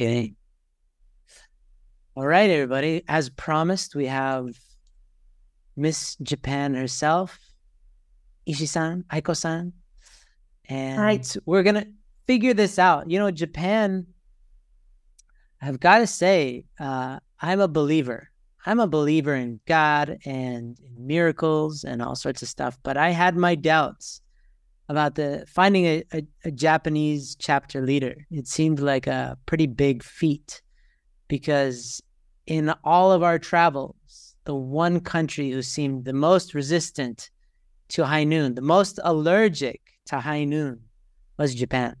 Okay. All right, everybody. As promised, we have Miss Japan herself, Ishii-san, Aiko-san, and right. we're gonna figure this out. You know, Japan. I've got to say, uh, I'm a believer. I'm a believer in God and in miracles and all sorts of stuff, but I had my doubts about the finding a, a, a Japanese chapter leader. It seemed like a pretty big feat because in all of our travels, the one country who seemed the most resistant to high noon, the most allergic to high noon, was Japan.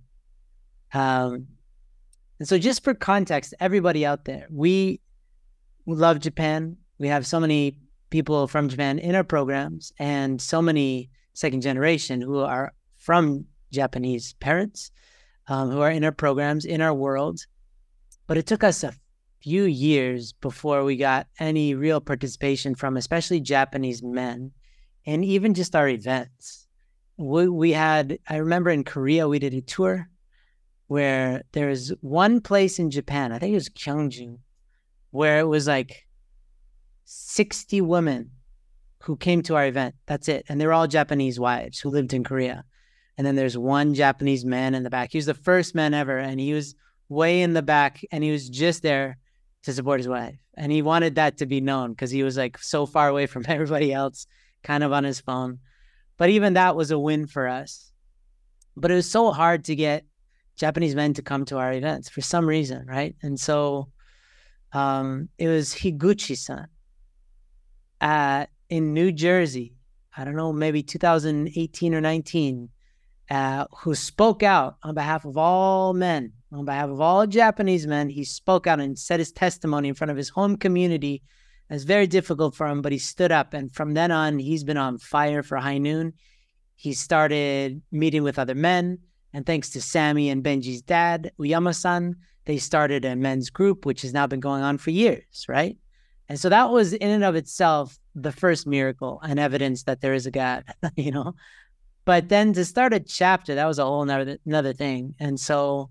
Um, and so, just for context, everybody out there, we love Japan. We have so many people from Japan in our programs, and so many second generation who are from Japanese parents um, who are in our programs, in our world. But it took us a few years before we got any real participation from, especially Japanese men, and even just our events. We, we had, I remember in Korea, we did a tour where there's one place in Japan, I think it was Gyeongju, where it was like 60 women who came to our event. That's it. And they were all Japanese wives who lived in Korea. And then there's one Japanese man in the back. He was the first man ever, and he was way in the back, and he was just there to support his wife. And he wanted that to be known because he was like so far away from everybody else, kind of on his phone. But even that was a win for us. But it was so hard to get Japanese men to come to our events for some reason, right? And so um, it was Higuchi-san uh, in New Jersey. I don't know, maybe 2018 or 19 uh, who spoke out on behalf of all men, on behalf of all Japanese men. He spoke out and said his testimony in front of his home community. It was very difficult for him, but he stood up. And from then on, he's been on fire for high noon. He started meeting with other men. And thanks to Sammy and Benji's dad, Uyama san, they started a men's group, which has now been going on for years, right? And so that was in and of itself the first miracle and evidence that there is a God, you know, but then to start a chapter, that was a whole nother, another thing. And so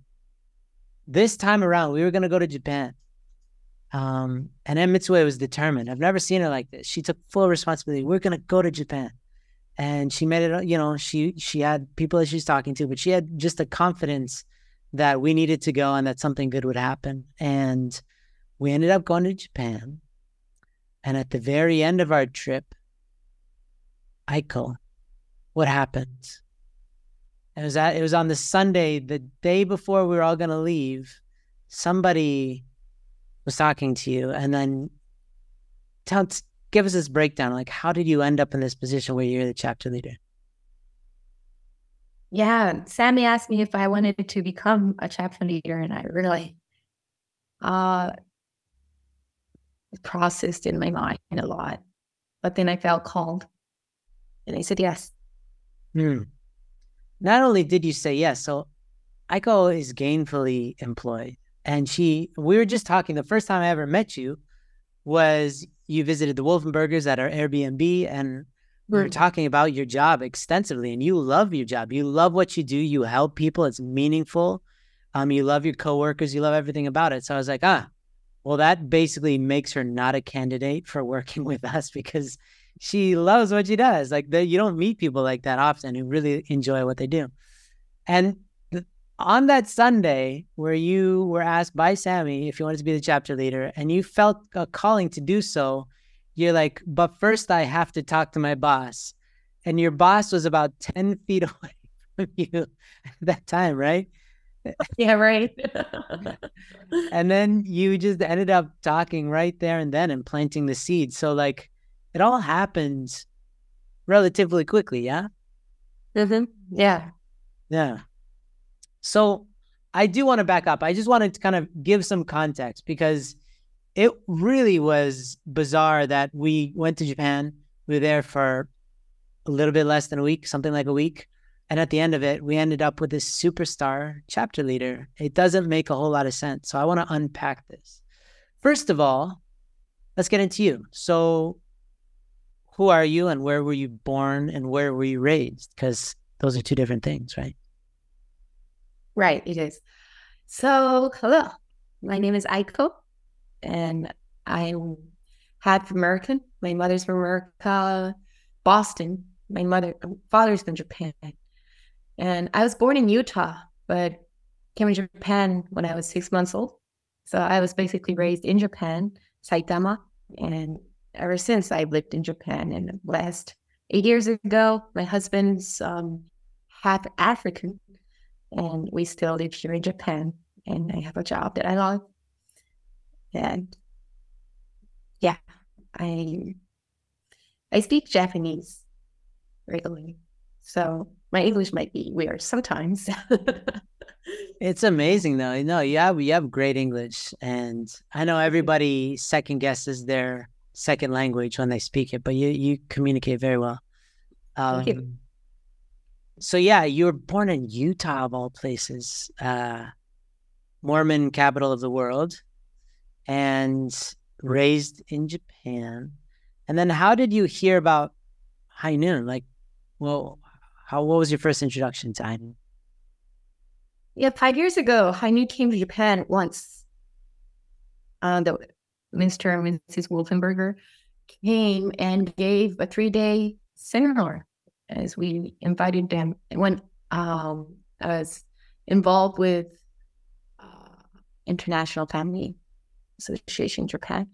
this time around, we were going to go to Japan. Um, and then Mitsue was determined. I've never seen her like this. She took full responsibility. We're going to go to Japan. And she made it, you know, she she had people that she's talking to, but she had just a confidence that we needed to go and that something good would happen. And we ended up going to Japan. And at the very end of our trip, Aiko what happened. It was at, it was on the Sunday, the day before we were all gonna leave. Somebody was talking to you, and then tell give us this breakdown. Like, how did you end up in this position where you're the chapter leader? Yeah, Sammy asked me if I wanted to become a chapter leader, and I really uh processed in my mind a lot. But then I felt called, and I said yes. Hmm. Not only did you say yes, so Aiko is gainfully employed. And she, we were just talking, the first time I ever met you was you visited the Wolfenbergers at our Airbnb and we were mm. talking about your job extensively and you love your job. You love what you do. You help people. It's meaningful. Um, you love your coworkers. You love everything about it. So I was like, ah, well, that basically makes her not a candidate for working with us because she loves what she does. Like the, you don't meet people like that often who really enjoy what they do. And the, on that Sunday where you were asked by Sammy if you wanted to be the chapter leader and you felt a calling to do so, you're like, but first I have to talk to my boss. And your boss was about 10 feet away from you at that time, right? Yeah, right. and then you just ended up talking right there and then and planting the seed. So, like, it all happens relatively quickly, yeah? Mm-hmm. Yeah. Yeah. So I do want to back up. I just wanted to kind of give some context because it really was bizarre that we went to Japan. We were there for a little bit less than a week, something like a week. And at the end of it, we ended up with this superstar chapter leader. It doesn't make a whole lot of sense. So I want to unpack this. First of all, let's get into you. So who are you and where were you born and where were you raised? Because those are two different things, right? Right, it is. So, hello. my name is Aiko, and I'm half American. My mother's from America, Boston. My mother, father's from Japan, and I was born in Utah, but came to Japan when I was six months old. So I was basically raised in Japan, Saitama, and ever since I've lived in Japan. And last eight years ago, my husband's um, half African, and we still live here in Japan. And I have a job that I love. And yeah, I I speak Japanese regularly, so my English might be weird sometimes. it's amazing though. No, you have you have great English, and I know everybody second guesses their second language when they speak it, but you you communicate very well. Um, Thank you. Um, so yeah, you were born in Utah of all places, uh, Mormon capital of the world, and raised in Japan. And then, how did you hear about High Noon? Like, well, how what was your first introduction to High Noon? Yeah, five years ago, High Noon came to Japan once. Uh, the Mr. and Mrs. Wolfenberger came and gave a three day seminar as we invited them. When um, I was involved with uh, International Family Association Japan.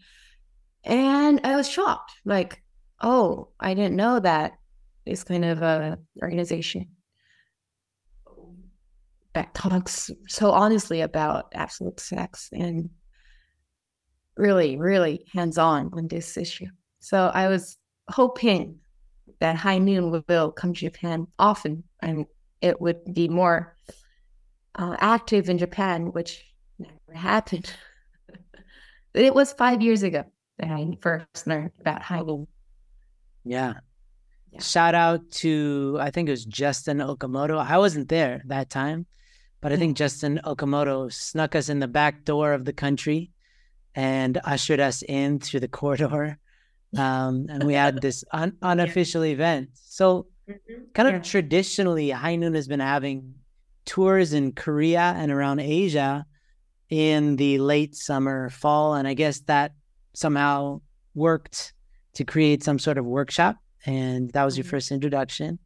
And I was shocked, like, oh, I didn't know that this kind of a organization that talks so honestly about absolute sex and really, really hands on on this issue. So I was hoping that High Noon will come to Japan often and it would be more uh, active in Japan, which never happened. it was five years ago that I first learned about High Noon. Yeah. yeah. Shout out to, I think it was Justin Okamoto. I wasn't there that time, but I think Justin Okamoto snuck us in the back door of the country and ushered us in through the corridor. Um, and we had this un- unofficial yeah. event. So, mm-hmm. kind of yeah. traditionally, High Noon has been having tours in Korea and around Asia in the late summer, fall. And I guess that somehow worked to create some sort of workshop. And that was your mm-hmm. first introduction.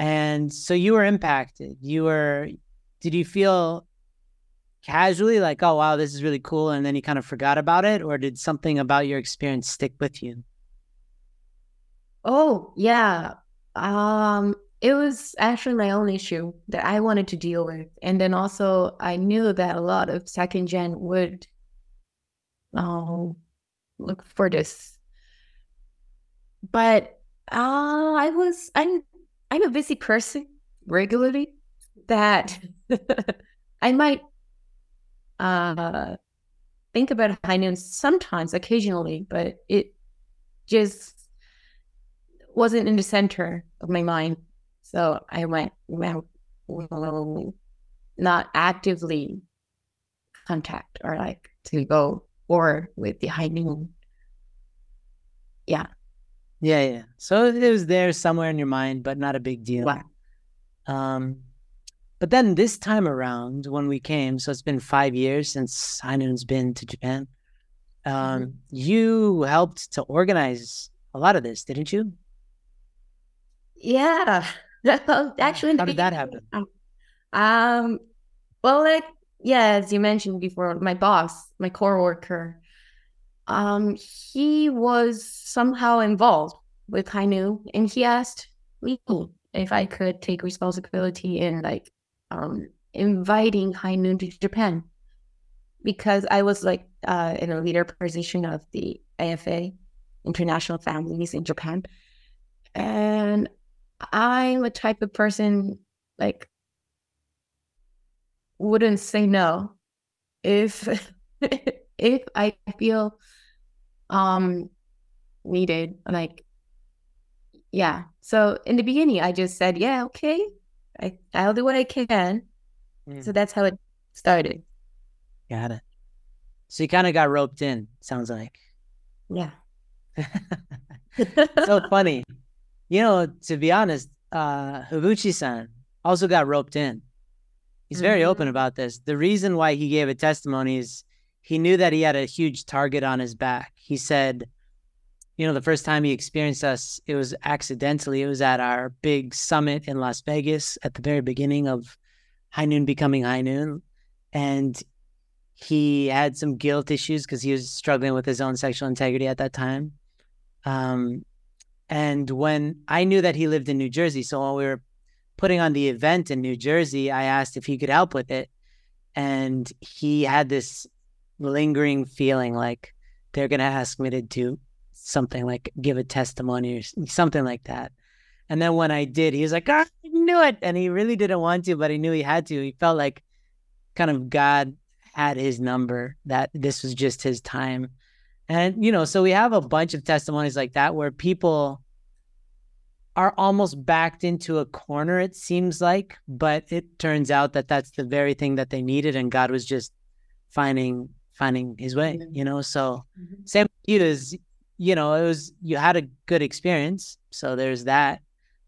And so you were impacted. You were did you feel casually like, oh, wow, this is really cool. And then you kind of forgot about it? Or did something about your experience stick with you? Oh, yeah. Um, it was actually my own issue that I wanted to deal with. And then also, I knew that a lot of second gen would um, look for this. But uh, I was, I'm, I'm a busy person regularly that I might uh, think about high noon sometimes, occasionally, but it just wasn't in the center of my mind. So I went, well, not actively contact or like to go or with the high noon. Yeah. Yeah, yeah. So it was there somewhere in your mind, but not a big deal. Wow. Um, but then this time around, when we came, so it's been five years since High Noon's been to Japan. Um, mm-hmm. You helped to organize a lot of this, didn't you? Yeah. Actually, how did that happen? Um, well, like yeah, as you mentioned before, my boss, my core worker, um, he was somehow involved with High Noon, and he asked me if I could take responsibility in like um, inviting High Noon to Japan because I was like uh, in a leader position of the AFA, International Families in Japan. And I'm a type of person like wouldn't say no if if I feel um needed like yeah so in the beginning i just said yeah okay I, I'll do what I can. Mm. So that's how it started. Got it. So you kind of got roped in, sounds like. Yeah. so funny. You know, to be honest, uh Higuchi-san also got roped in. He's mm-hmm. very open about this. The reason why he gave a testimony is he knew that he had a huge target on his back. He said, you know, the first time he experienced us, it was accidentally. It was at our big summit in Las Vegas at the very beginning of High Noon becoming High Noon. And he had some guilt issues because he was struggling with his own sexual integrity at that time. Um, and when I knew that he lived in New Jersey, so when we were putting on the event in New Jersey, I asked if he could help with it. And he had this lingering feeling like they're going to ask me to do something like give a testimony or something like that. And then when I did, he was like, oh, I knew it. And he really didn't want to, but he knew he had to. He felt like kind of God had his number, that this was just his time. And, you know, so we have a bunch of testimonies like that where people are almost backed into a corner, it seems like, but it turns out that that's the very thing that they needed. And God was just finding finding his way, you know. So mm-hmm. same with you is, you know, it was you had a good experience, so there's that,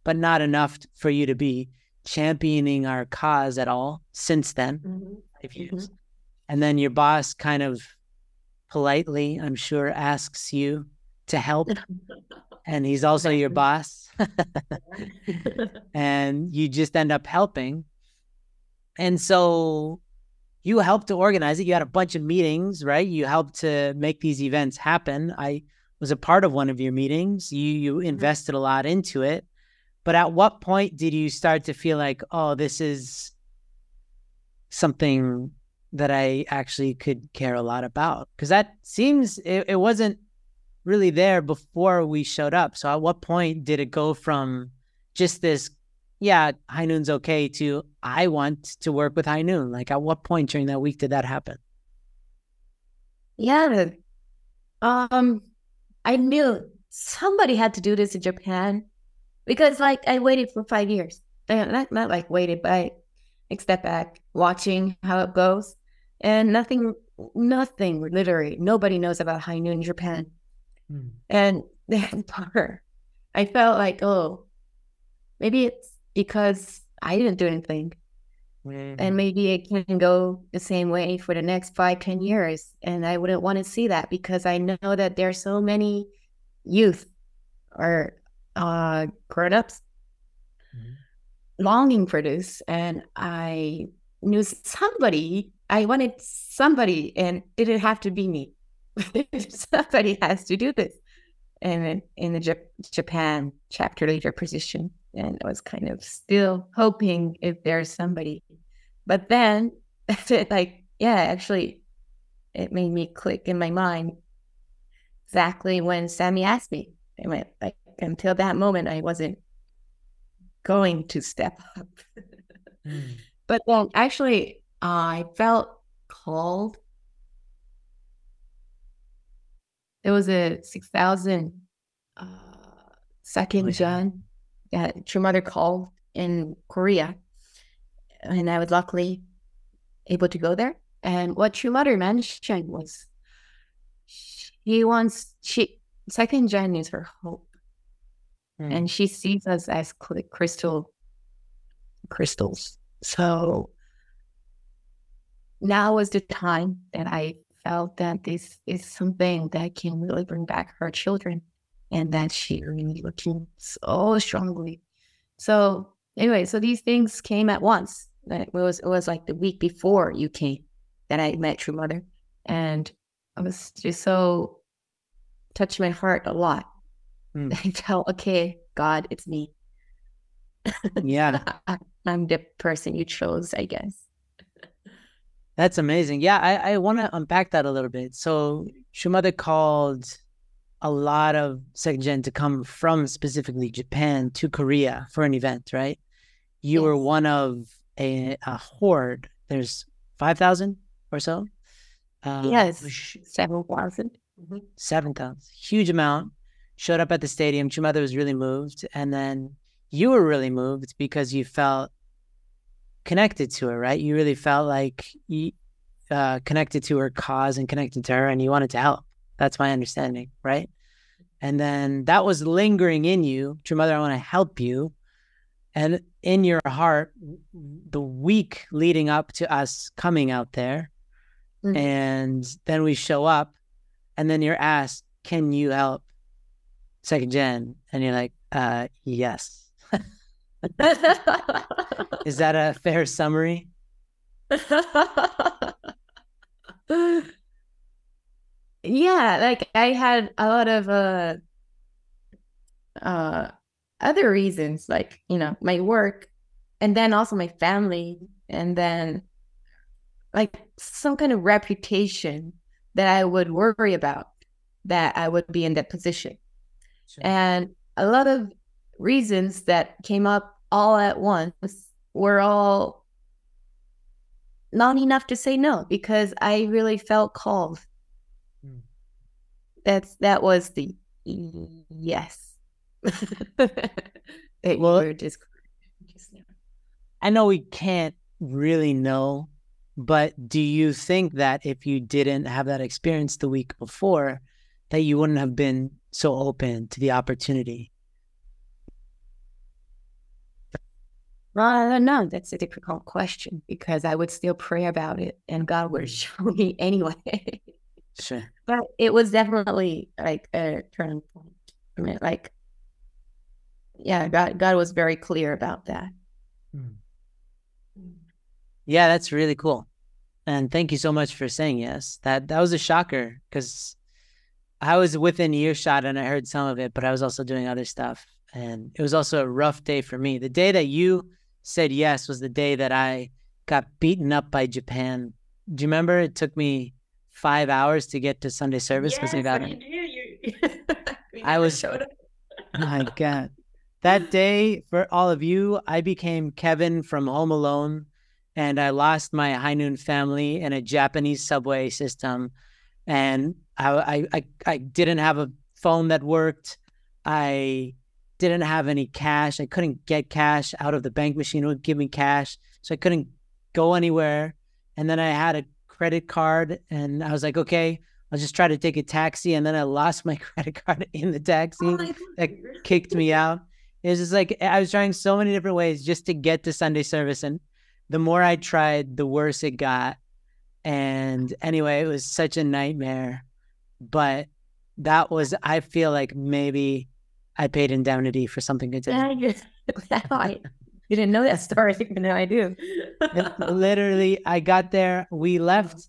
but not enough for you to be championing our cause at all since then. Mm-hmm. If you, mm-hmm. and then your boss kind of politely, I'm sure, asks you to help, and he's also your boss, and you just end up helping. And so you helped to organize it. You had a bunch of meetings, right? You helped to make these events happen. I was a part of one of your meetings. You you mm-hmm. invested a lot into it. But at what point did you start to feel like, oh, this is something that I actually could care a lot about? Because that seems it, it wasn't really there before we showed up. So at what point did it go from just this yeah, High Noon's okay to I want to work with High Noon. Like at what point during that week did that happen? Yeah. Um I knew somebody had to do this in Japan because like I waited for five years. Not not like waited, but I like step back, watching how it goes. And nothing nothing literally nobody knows about High Noon in Japan. Hmm. And that part I felt like, oh, maybe it's because I didn't do anything. Mm-hmm. And maybe it can go the same way for the next five, ten years. And I wouldn't want to see that because I know that there are so many youth or uh, grown ups mm-hmm. longing for this. And I knew somebody, I wanted somebody, and it didn't have to be me. somebody has to do this. And in the J- Japan chapter leader position and I was kind of still hoping if there's somebody. But then, like, yeah, actually, it made me click in my mind exactly when Sammy asked me. I went, like, until that moment, I wasn't going to step up. mm. But then, actually, I felt called. It was a 6,000 uh, second gen that True Mother called in Korea. And I was luckily able to go there. And what True Mother mentioned was she wants, she, second gen is her hope. Mm. And she sees us as crystal crystals. So now was the time that I felt that this is something that can really bring back her children and that she really looking so strongly. So anyway, so these things came at once. It was it was like the week before you came that I met True Mother, and I was just so touched my heart a lot. Mm. I felt okay, God, it's me. Yeah, I'm the person you chose, I guess. That's amazing. Yeah, I, I want to unpack that a little bit. So, True Mother called a lot of second gen to come from specifically Japan to Korea for an event, right? You yes. were one of a, a horde. There's 5,000 or so. Um, yes, 7,000. Mm-hmm. 7,000. Huge amount. Showed up at the stadium. True Mother was really moved. And then you were really moved because you felt connected to her, right? You really felt like you uh, connected to her cause and connected to her and you wanted to help. That's my understanding, right? And then that was lingering in you. True Mother, I want to help you. And in your heart, the week leading up to us coming out there, mm-hmm. and then we show up, and then you're asked, "Can you help second gen?" And you're like, uh, "Yes." Is that a fair summary? yeah, like I had a lot of uh uh other reasons, like, you know, my work and then also my family and then like some kind of reputation that I would worry about that I would be in that position. Sure. And a lot of reasons that came up all at once were all not enough to say no because I really felt called. That's that was the yes. that well, just, I know we can't really know, but do you think that if you didn't have that experience the week before, that you wouldn't have been so open to the opportunity? Well, I don't know. That's a difficult question because I would still pray about it and God would mm. show me anyway. Sure. But it was definitely like a turning point. I mean, like, yeah, God, God was very clear about that. Hmm. Yeah, that's really cool. And thank you so much for saying yes. That that was a shocker because I was within earshot and I heard some of it, but I was also doing other stuff. And it was also a rough day for me. The day that you said yes was the day that I got beaten up by Japan. Do you remember? It took me five hours to get to Sunday service because yes, I got it. I was. oh my God. That day, for all of you, I became Kevin from Home Alone, and I lost my high noon family in a Japanese subway system, and I I I didn't have a phone that worked. I didn't have any cash. I couldn't get cash out of the bank machine. It would give me cash. So I couldn't go anywhere. And then I had a credit card and I was like, okay, I'll just try to take a taxi. And then I lost my credit card in the taxi oh that kicked me out. It was just like I was trying so many different ways just to get to Sunday service. And the more I tried, the worse it got. And anyway, it was such a nightmare. But that was, I feel like maybe I paid indemnity for something good. Yeah, you, didn't know that story, but now I do. Literally, I got there. We left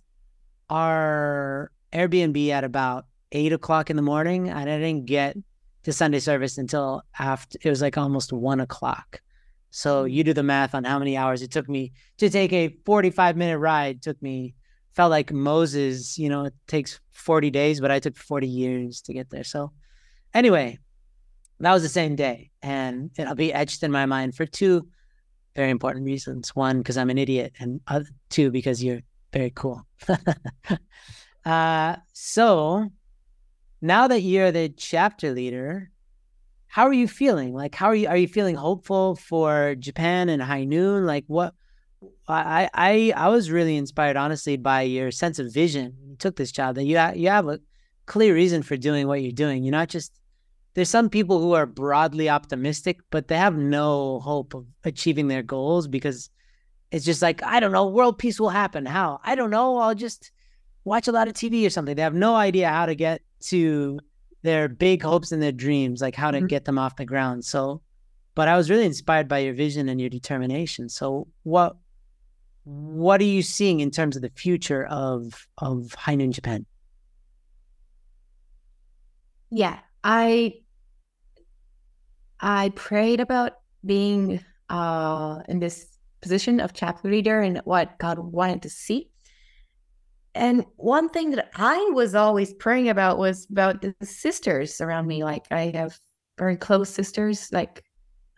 our Airbnb at about eight o'clock in the morning, and I didn't get to Sunday service until after it was like almost one o'clock. So hmm. you do the math on how many hours it took me to take a 45 minute ride. It took me felt like Moses, you know, it takes 40 days, but I took 40 years to get there. So anyway, that was the same day, and it'll be etched in my mind for two very important reasons. One, because I'm an idiot, and two, because you're very cool. uh, so now that you're the chapter leader, how are you feeling? Like, how are you? Are you feeling hopeful for Japan and High Noon? Like, what? I I I was really inspired, honestly, by your sense of vision. You took this job that you you have a clear reason for doing what you're doing. You're not just there's some people who are broadly optimistic, but they have no hope of achieving their goals because it's just like, I don't know, world peace will happen. How? I don't know. I'll just watch a lot of TV or something. They have no idea how to get to their big hopes and their dreams, like how to mm-hmm. get them off the ground. So, but I was really inspired by your vision and your determination. So, what what are you seeing in terms of the future of of Noon Japan? Yeah, I I prayed about being uh, in this position of chapter leader and what God wanted to see. And one thing that I was always praying about was about the sisters around me. Like I have very close sisters, like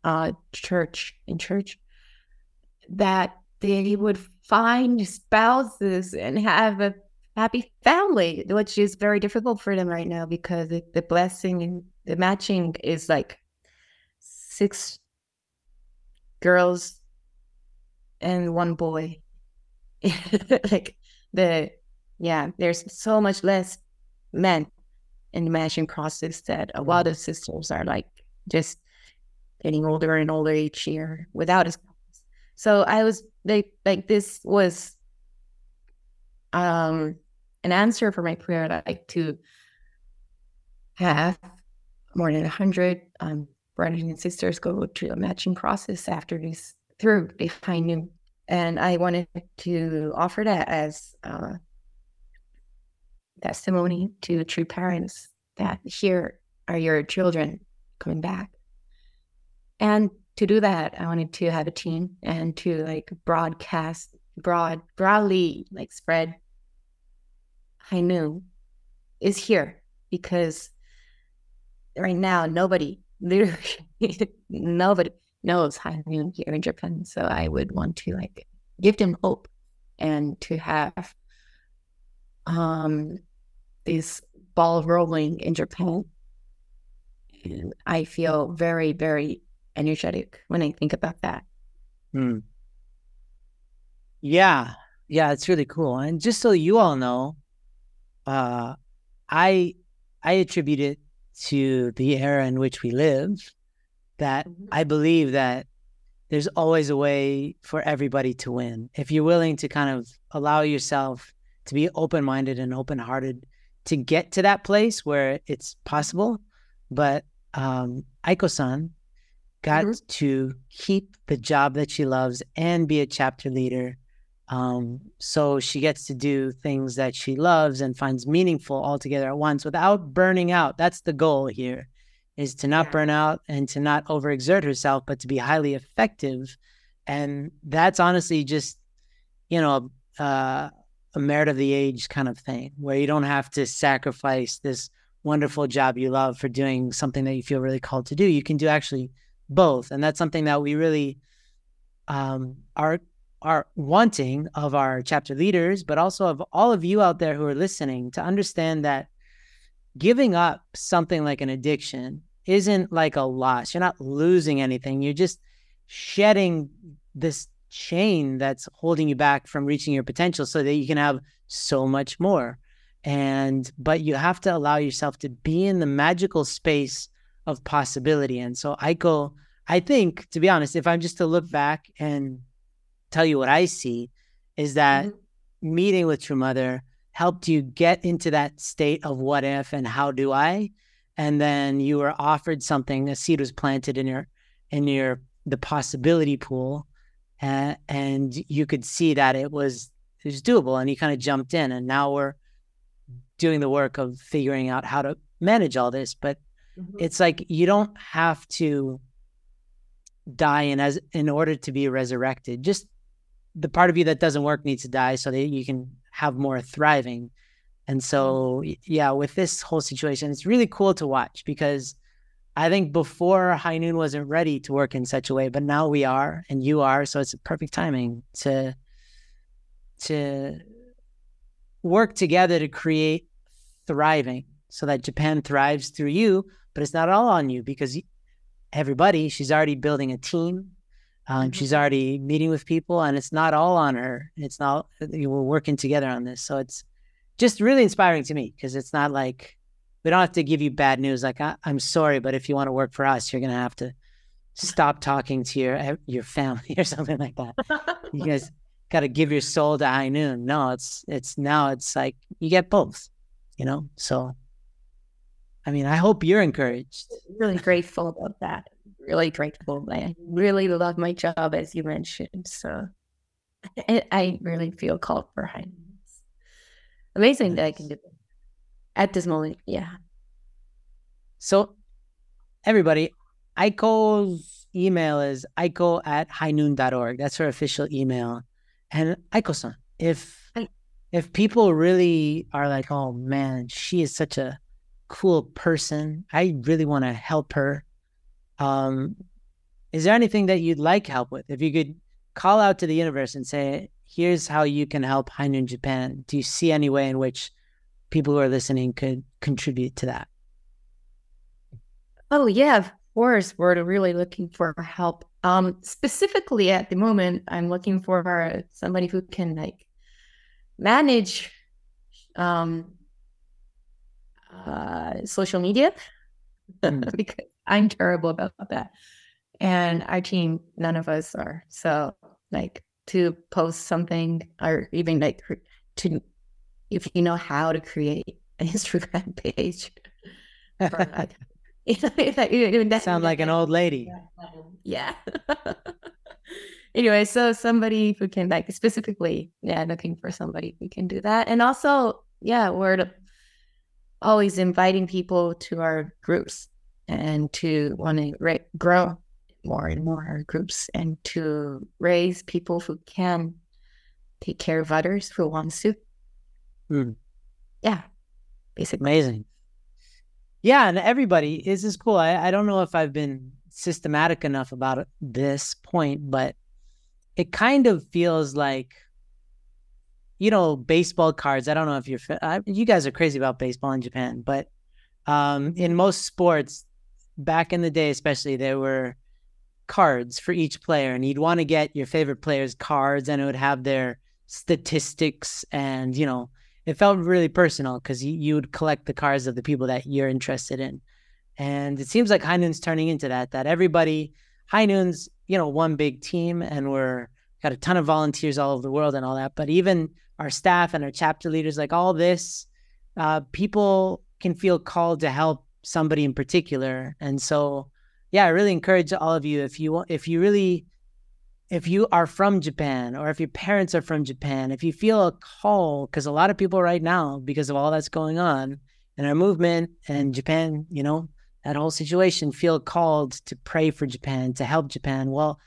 uh, church in church, that they would find spouses and have a happy family, which is very difficult for them right now because the, the blessing and the matching is like six girls and one boy. like the yeah, there's so much less men in the matching process that a lot of sisters are like just getting older and older each year without a spouse. So I was like like this was um, an answer for my prayer. Like to have more than 100 um, brothers and sisters go through a matching process after this through the high noon. And I wanted to offer that as uh, testimony to the true parents that here are your children coming back. And to do that, I wanted to have a team and to like broadcast broad, broadly like spread High Noon is here because right now nobody, literally nobody knows High Noon here in Japan. So I would want to like give them hope and to have um this ball rolling in Japan. And I feel very, very energetic when I think about that. Hmm. Yeah. Yeah, it's really cool. And just so you all know, uh I I attribute it to the era in which we live that mm-hmm. I believe that there's always a way for everybody to win. If you're willing to kind of allow yourself to be open-minded and open-hearted to get to that place where it's possible. But um, Aiko-san got mm-hmm. to keep the job that she loves and be a chapter leader. Um, so she gets to do things that she loves and finds meaningful all together at once without burning out. That's the goal here is to not yeah. burn out and to not overexert herself, but to be highly effective. And that's honestly just, you know, uh, a merit of the age kind of thing where you don't have to sacrifice this wonderful job you love for doing something that you feel really called to do. You can do actually both. And that's something that we really um, are are wanting of our chapter leaders, but also of all of you out there who are listening to understand that giving up something like an addiction isn't like a loss. You're not losing anything. You're just shedding this chain that's holding you back from reaching your potential so that you can have so much more. And, but you have to allow yourself to be in the magical space of possibility. And so, Aiko, I think, to be honest, if I'm just to look back and tell you what I see, is that mm-hmm. meeting with True Mother helped you get into that state of what if and how do I? And then you were offered something, a seed was planted in your, in your, the possibility pool and, and you could see that it was it was doable and he kind of jumped in and now we're doing the work of figuring out how to manage all this but mm-hmm. it's like you don't have to die in as in order to be resurrected just the part of you that doesn't work needs to die so that you can have more thriving and so mm-hmm. yeah with this whole situation it's really cool to watch because I think before High Noon wasn't ready to work in such a way, but now we are, and you are. So it's a perfect timing to to work together to create thriving, so that Japan thrives through you. But it's not all on you because everybody. She's already building a team. Um, mm-hmm. She's already meeting with people, and it's not all on her. It's not. We're working together on this, so it's just really inspiring to me because it's not like we don't have to give you bad news. Like I, am sorry, but if you want to work for us, you're gonna have to stop talking to your your family or something like that. you guys got to give your soul to High Noon. No, it's it's now it's like you get both, you know. So, I mean, I hope you're encouraged. Really grateful about that. Really grateful. I really love my job, as you mentioned. So, I, I really feel called for High Noon. Amazing that I can do it at this moment. Yeah. So, everybody, Aiko's email is aiko at highnoon.org. That's her official email. And Aiko-san, if if people really are like, oh man, she is such a cool person, I really want to help her. Um, is there anything that you'd like help with? If you could call out to the universe and say, here's how you can help Noon Japan. Do you see any way in which people who are listening could contribute to that? Oh yeah, of course. We're really looking for help. Um, specifically at the moment, I'm looking for somebody who can like manage um, uh, social media mm. because I'm terrible about that. And our team, none of us are. So like to post something or even like to if you know how to create an Instagram page. for, like, that Sound like an old lady. Yeah. anyway, so somebody who can like specifically, yeah, looking for somebody who can do that. And also, yeah, we're always inviting people to our groups and to want to ra- grow more and more groups and to raise people who can take care of others who wants to. Mm. Yeah, basically. Amazing. Yeah, and everybody, this is cool. I, I don't know if I've been systematic enough about this point, but it kind of feels like, you know, baseball cards. I don't know if you're, I, you guys are crazy about baseball in Japan, but um, in most sports, back in the day, especially, there were cards for each player, and you'd want to get your favorite players' cards, and it would have their statistics, and you know, it felt really personal because you, would collect the cards of the people that you're interested in, and it seems like High Noon's turning into that. That everybody, High Noon's, you know, one big team, and we're got a ton of volunteers all over the world and all that, but even our staff and our chapter leaders, like all this, uh, people can feel called to help somebody in particular, and so yeah, I really encourage all of you if you if you really, if you are from Japan or if your parents are from Japan, if you feel a call, because a lot of people right now, because of all that's going on in our movement and Japan, you know, that whole situation, feel called to pray for Japan, to help Japan. Well,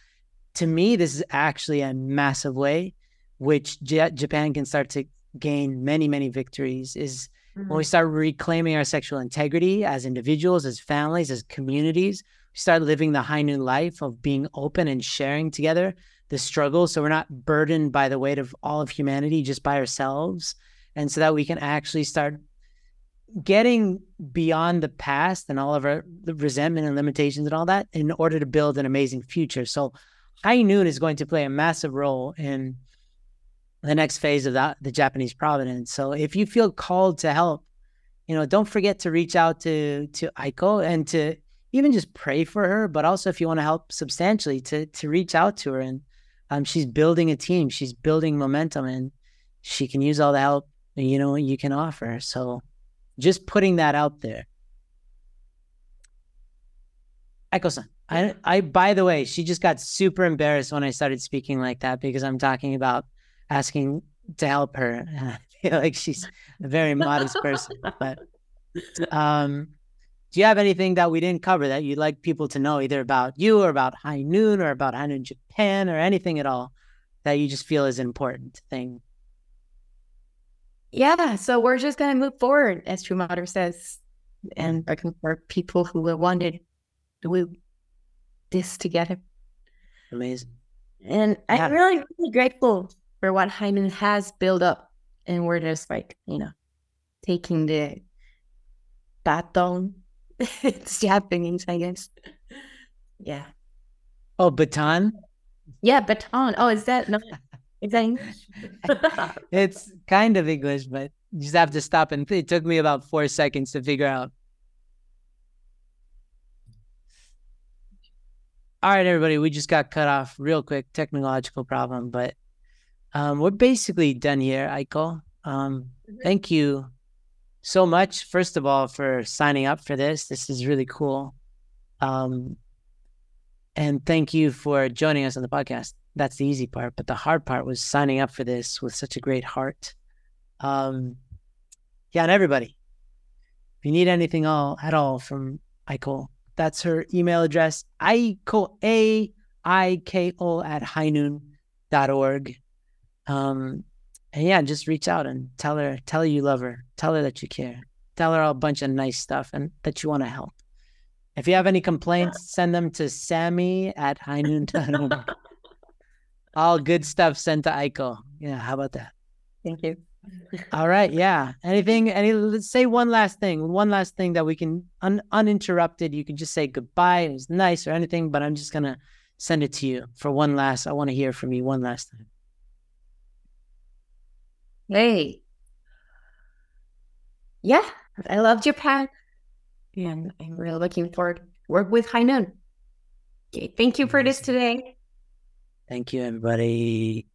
to me, this is actually a massive way which J- Japan can start to gain many, many victories. Is mm-hmm. when we start reclaiming our sexual integrity as individuals, as families, as communities we start living the high noon life of being open and sharing together the struggle so we're not burdened by the weight of all of humanity just by ourselves and so that we can actually start getting beyond the past and all of our resentment and limitations and all that in order to build an amazing future so high noon is going to play a massive role in the next phase of that the japanese providence so if you feel called to help you know don't forget to reach out to to aiko and to even just pray for her, but also if you want to help substantially to to reach out to her. And um, she's building a team, she's building momentum, and she can use all the help you know you can offer. So just putting that out there. Aiko-san, I, I, by the way, she just got super embarrassed when I started speaking like that because I'm talking about asking to help her. I feel like she's a very modest person, but um, do you have anything that we didn't cover that you'd like people to know either about you or about high noon or about high noon japan or anything at all that you just feel is an important thing yeah so we're just going to move forward as true mother says and looking for people who will want to do this together amazing and yeah. i'm really really grateful for what noon has built up and we're just like you know taking the baton it's Japanese, I guess. Yeah. Oh, baton. Yeah, baton. Oh, is that no? Is that English? it's kind of English, but you just have to stop and it took me about four seconds to figure out. All right, everybody, we just got cut off real quick, technological problem, but um, we're basically done here, Aiko. Um, mm-hmm. thank you so much, first of all, for signing up for this. This is really cool. Um, and thank you for joining us on the podcast. That's the easy part. But the hard part was signing up for this with such a great heart. Um, yeah, and everybody, if you need anything all at all from Aiko, that's her email address, Aiko, A I K O at highnoon.org. Um, and yeah, just reach out and tell her, tell her you love her, tell her that you care, tell her a bunch of nice stuff and that you want to help. If you have any complaints, send them to Sammy at highnoon.org. All good stuff sent to Aiko. Yeah, how about that? Thank you. All right, yeah. Anything? Any? Let's say one last thing. One last thing that we can un, uninterrupted. You can just say goodbye. It was nice or anything, but I'm just gonna send it to you for one last. I want to hear from you one last time. Hey. Yeah, I love Japan. And I'm really looking forward to work with Noon. Okay, thank you for this today. Thank you, everybody.